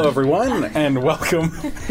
Hello, everyone, and welcome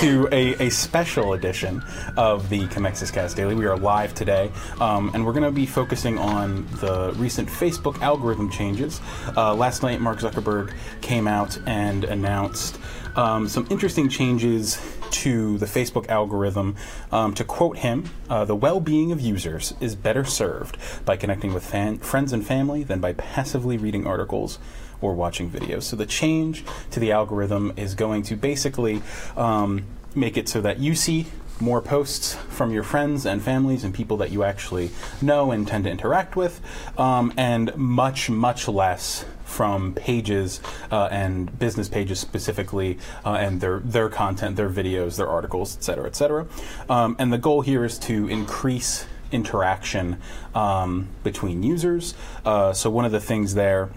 to a, a special edition of the Commexis Cast Daily. We are live today, um, and we're going to be focusing on the recent Facebook algorithm changes. Uh, last night, Mark Zuckerberg came out and announced um, some interesting changes to the Facebook algorithm. Um, to quote him, uh, the well being of users is better served by connecting with fan- friends and family than by passively reading articles or watching videos. So the change to the algorithm is going to basically um, make it so that you see more posts from your friends and families and people that you actually know and tend to interact with, um, and much, much less from pages uh, and business pages specifically, uh, and their their content, their videos, their articles, et cetera, et cetera. Um, and the goal here is to increase interaction um, between users. Uh, so one of the things there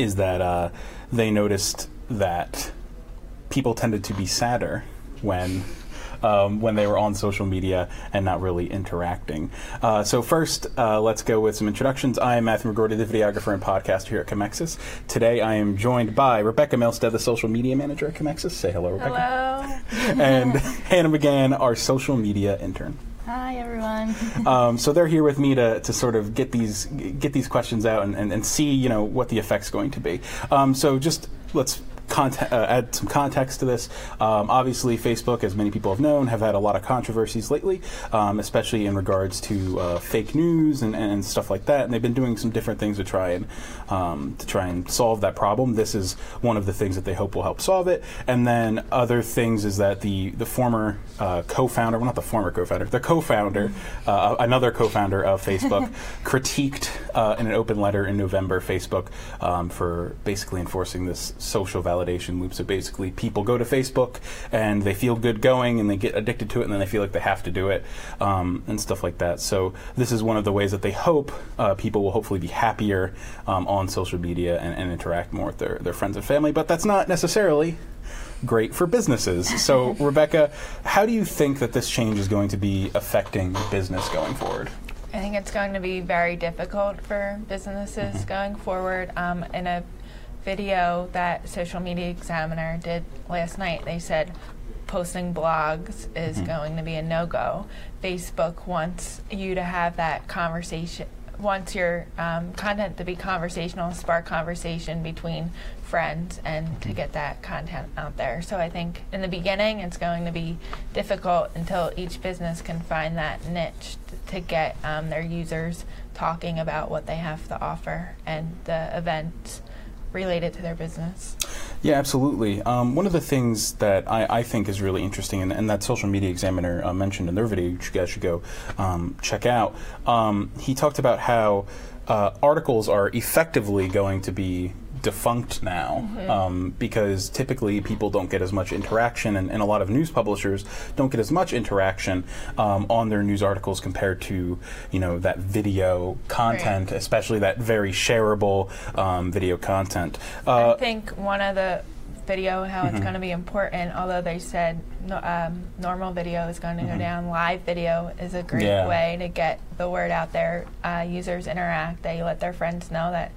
is that uh, they noticed that people tended to be sadder when um, when they were on social media and not really interacting. Uh, so first, uh, let's go with some introductions. I am Matthew McGordy, the videographer and podcaster here at Commexis. Today, I am joined by Rebecca Milstead, the social media manager at Commexis. Say hello, Rebecca. Hello. and Hannah McGann, our social media intern. Hi, everyone. Um, so they're here with me to, to sort of get these get these questions out and, and, and see you know what the effect's going to be. Um, so just let's uh, add some context to this. Um, obviously, Facebook, as many people have known, have had a lot of controversies lately, um, especially in regards to uh, fake news and, and stuff like that. And they've been doing some different things to try and um, to try and solve that problem. This is one of the things that they hope will help solve it. And then other things is that the the former uh, co-founder, well, not the former co-founder, the co-founder, uh, another co-founder of Facebook, critiqued uh, in an open letter in November Facebook um, for basically enforcing this social validation loop. So basically, people go to Facebook and they feel good going, and they get addicted to it, and then they feel like they have to do it, um, and stuff like that. So this is one of the ways that they hope uh, people will hopefully be happier um, on social media and, and interact more with their, their friends and family. But that's not necessarily great for businesses. So, Rebecca, how do you think that this change is going to be affecting business going forward? I think it's going to be very difficult for businesses going forward. Um, in a video that Social Media Examiner did last night, they said posting blogs is going to be a no go. Facebook wants you to have that conversation, wants your um, content to be conversational, spark conversation between friends, and to get that content out there. So I think in the beginning it's going to be difficult until each business can find that niche t- to get um, their users talking about what they have to offer and the events related to their business. Yeah, absolutely. Um, one of the things that I, I think is really interesting, and, and that Social Media Examiner uh, mentioned in their video, which you guys should go um, check out, um, he talked about how uh, articles are effectively going to be defunct now um, because typically people don't get as much interaction and, and a lot of news publishers don't get as much interaction um, on their news articles compared to you know that video content especially that very shareable um, video content uh, I think one of the video how it's going to be important. Although they said no, um, normal video is going to go down, live video is a great Yeah. way to get the word out there. Uh, users interact; they let their friends know that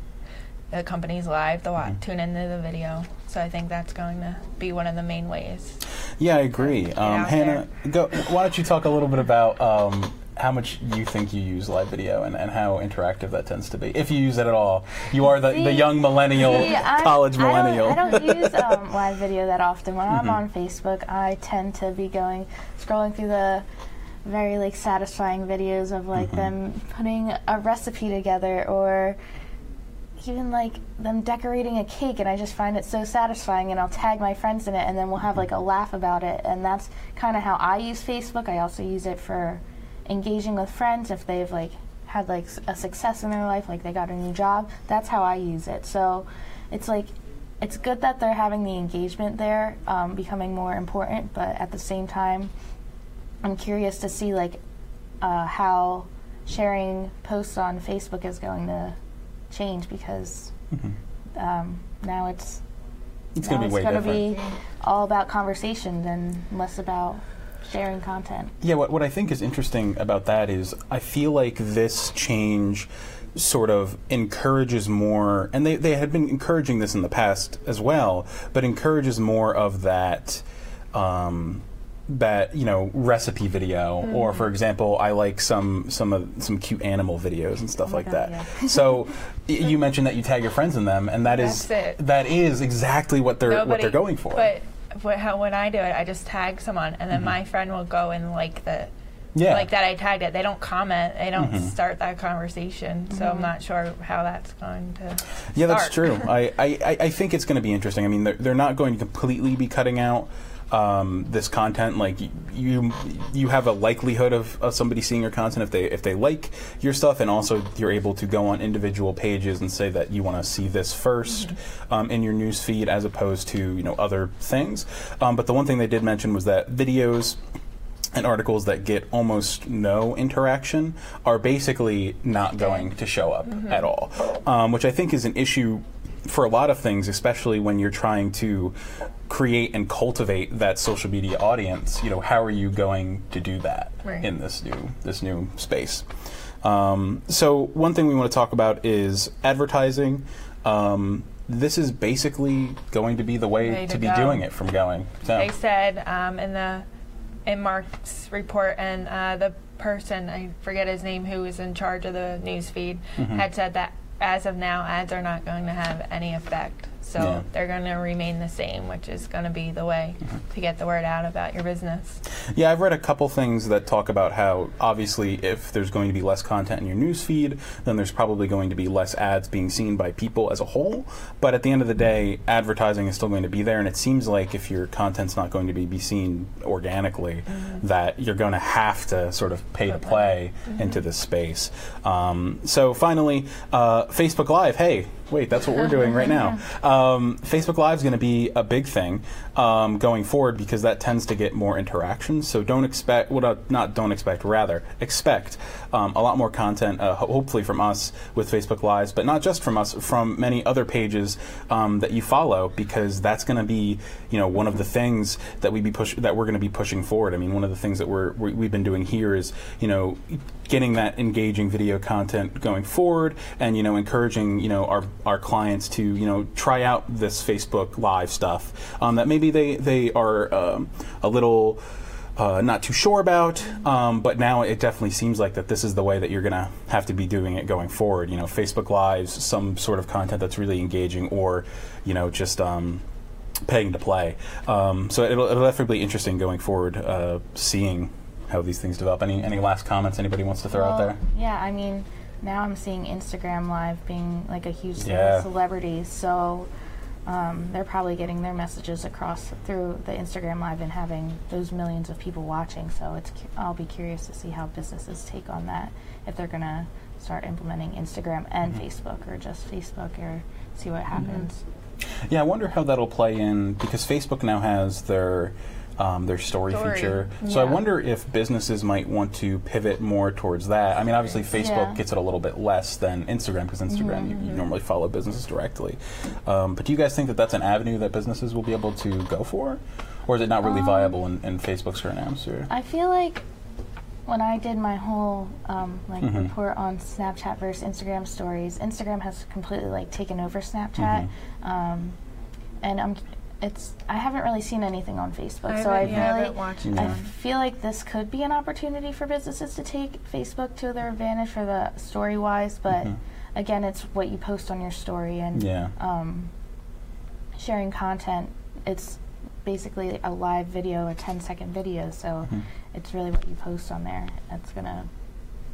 the company's live. They'll wa- tune into the video. So I think that's going to be one of the main ways. Yeah, I agree. Um, Hannah, go, why don't you talk a little bit about um, how much you think you use live video and, and how interactive that tends to be, if you use it at all. You are the, the young millennial, See, I- college millennial. I don't, I don't use um, live video that often. When I'm on Facebook, I tend to be going scrolling through the very like satisfying videos of like them putting a recipe together or even like them decorating a cake and I just find it so satisfying and I'll tag my friends in it and then we'll have like a laugh about it and that's kind of how I use Facebook. I also use it for engaging with friends if they've like had like a success in their life like they got a new job. That's how I use it. So it's like it's good that they're having the engagement there um, becoming more important but at the same time I'm curious to see like uh, how sharing posts on Facebook is going to change because um, now it's it's going to be way gonna different. be all about conversations and less about sharing content. Yeah, what, what I think is interesting about that is I feel like this change sort of encourages more, and they, they had been encouraging this in the past as well, but encourages more of that. Um, that you know recipe video or for example i like some some of some cute animal videos and stuff my like God, that yeah. so you mentioned that you tag your friends in them and that is that is exactly what they're what they're going for But what, how, when I do it, I just tag someone, and then Mm-hmm. my friend will go and like the yeah like that I tagged it. They don't comment. They don't Mhm. start that conversation. So I'm not sure how that's going to. Yeah, that's true. I, I, I- I think it's going to be interesting. I mean, they're, they're not going to completely be cutting out um, this content. Like you, you have a likelihood of, of somebody seeing your content if they if they like your stuff, and also you're able to go on individual pages and say that you want to see this 1st um, in your news feed as opposed to you know other things. Um, but the one thing they did mention was that videos and articles that get almost no interaction are basically not going to show up at all, um, which I think is an issue for a lot of things, especially when you're trying to create and cultivate that social media audience. You know, how are you going to do that Right. in this new this new space? Um, so one thing we want to talk about is advertising. Um, this is basically going to be the way, Way to, to be doing it from going. So. They said um, in the in Mark's report, and uh, the person I forget his name who was in charge of the news feed Mm-hmm. had said that as of now, ads are not going to have any effect. So Yeah. they're going to remain the same, which is going to be the way Mm-hmm. to get the word out about your business. Yeah, I've read a couple things that talk about how obviously if there's going to be less content in your news feed, then there's probably going to be less ads being seen by people as a whole. But at the end of the day, advertising is still going to be there, and it seems like if your content's not going to be, be seen organically, that you're going to have to sort of pay to play into this space. Um, so finally, uh, Facebook Live. Hey, wait, that's what we're doing right now. Um, Facebook Live is going to be a big thing um, going forward because that tends to get more interactions. So don't expect, well, not don't expect, rather expect um, a lot more content, uh, hopefully from us with Facebook Lives, but not just from us, from many other pages um, that you follow because that's going to be, you know, one of the things that we be push that we're going to be pushing forward. I mean, one of the things that we're we, we've been doing here is, you know, getting that engaging video content going forward, and you know, encouraging you know our our clients to you know try out this Facebook Live stuff um, that maybe they they are um, a little. Uh, not too sure about, um, but now it definitely seems like that this is the way that you're going to have to be doing it going forward. You know, Facebook Lives, some sort of content that's really engaging, or you know, just um, paying to play. Um, so it'll, it'll definitely be interesting going forward, uh, seeing how these things develop. Any any last comments anybody wants to throw out there? Yeah, I mean, now I'm seeing Instagram Live being like a huge Yeah. with celebrities, so um, they're probably getting their messages across through the Instagram Live and having those millions of people watching. So it's cu- I'll be curious to see how businesses take on that if they're gonna start implementing Instagram and Mm-hmm. Facebook or just Facebook or see what happens. Yeah, I wonder how that'll play in because Facebook now has their um, their story, Story, feature. So I wonder if businesses might want to pivot more towards that. I mean, obviously Facebook Yeah. Mm-hmm, gets it a little bit less than Instagram because Instagram you, you normally follow businesses directly. Um, but do you guys think that that's an avenue that businesses will be able to go for, or is it not really Um, viable in, in Facebook's current atmosphere? I feel like when I did my whole um, like Mhm. report on Snapchat versus Instagram stories, Instagram has completely like taken over Snapchat, Mm-hmm. um, and I'm it's I haven't really seen anything on Facebook, I so I yeah, really haven't Yeah. I feel like this could be an opportunity for businesses to take Facebook to their advantage for the story wise, but Mhm. again, it's what you post on your story and Yeah. um, sharing content. It's basically a live video, a 10 second video, so Mhm. it's really what you post on there that's going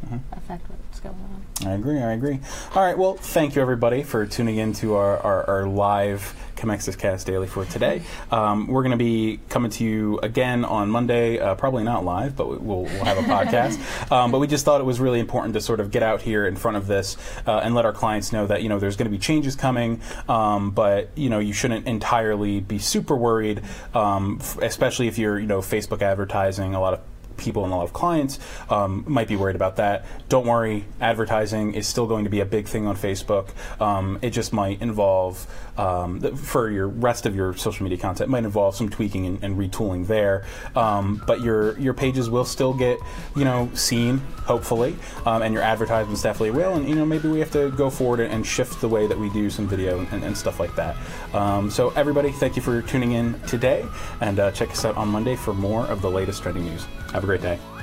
Mhm. affect what's going on. I agree. I agree. All right. Well, thank you everybody for tuning in to our, our, our live Commexis Cast Daily for today. Um, we're going to be coming to you again on Monday. Uh, probably not live, but we- we'll, we'll have a podcast. Um, but we just thought it was really important to sort of get out here in front of this uh, and let our clients know that you know there's going to be changes coming, um, but you know you shouldn't entirely be super worried, um, f- especially if you're you know Facebook advertising. A lot of people and a lot of clients um, might be worried about that. Don't worry, advertising is still going to be a big thing on Facebook. Um, it just might involve, um, for your rest of your social media content, might involve some tweaking and, and retooling there. Um, but your your pages will still get, you know, seen, hopefully, um, and your advertisements definitely will. And, you know, maybe we have to go forward and shift the way that we do some video and, and stuff like that. Um, so, everybody, thank you for tuning in today, and uh, check us out on Monday for more of the latest trending news. Have a great day.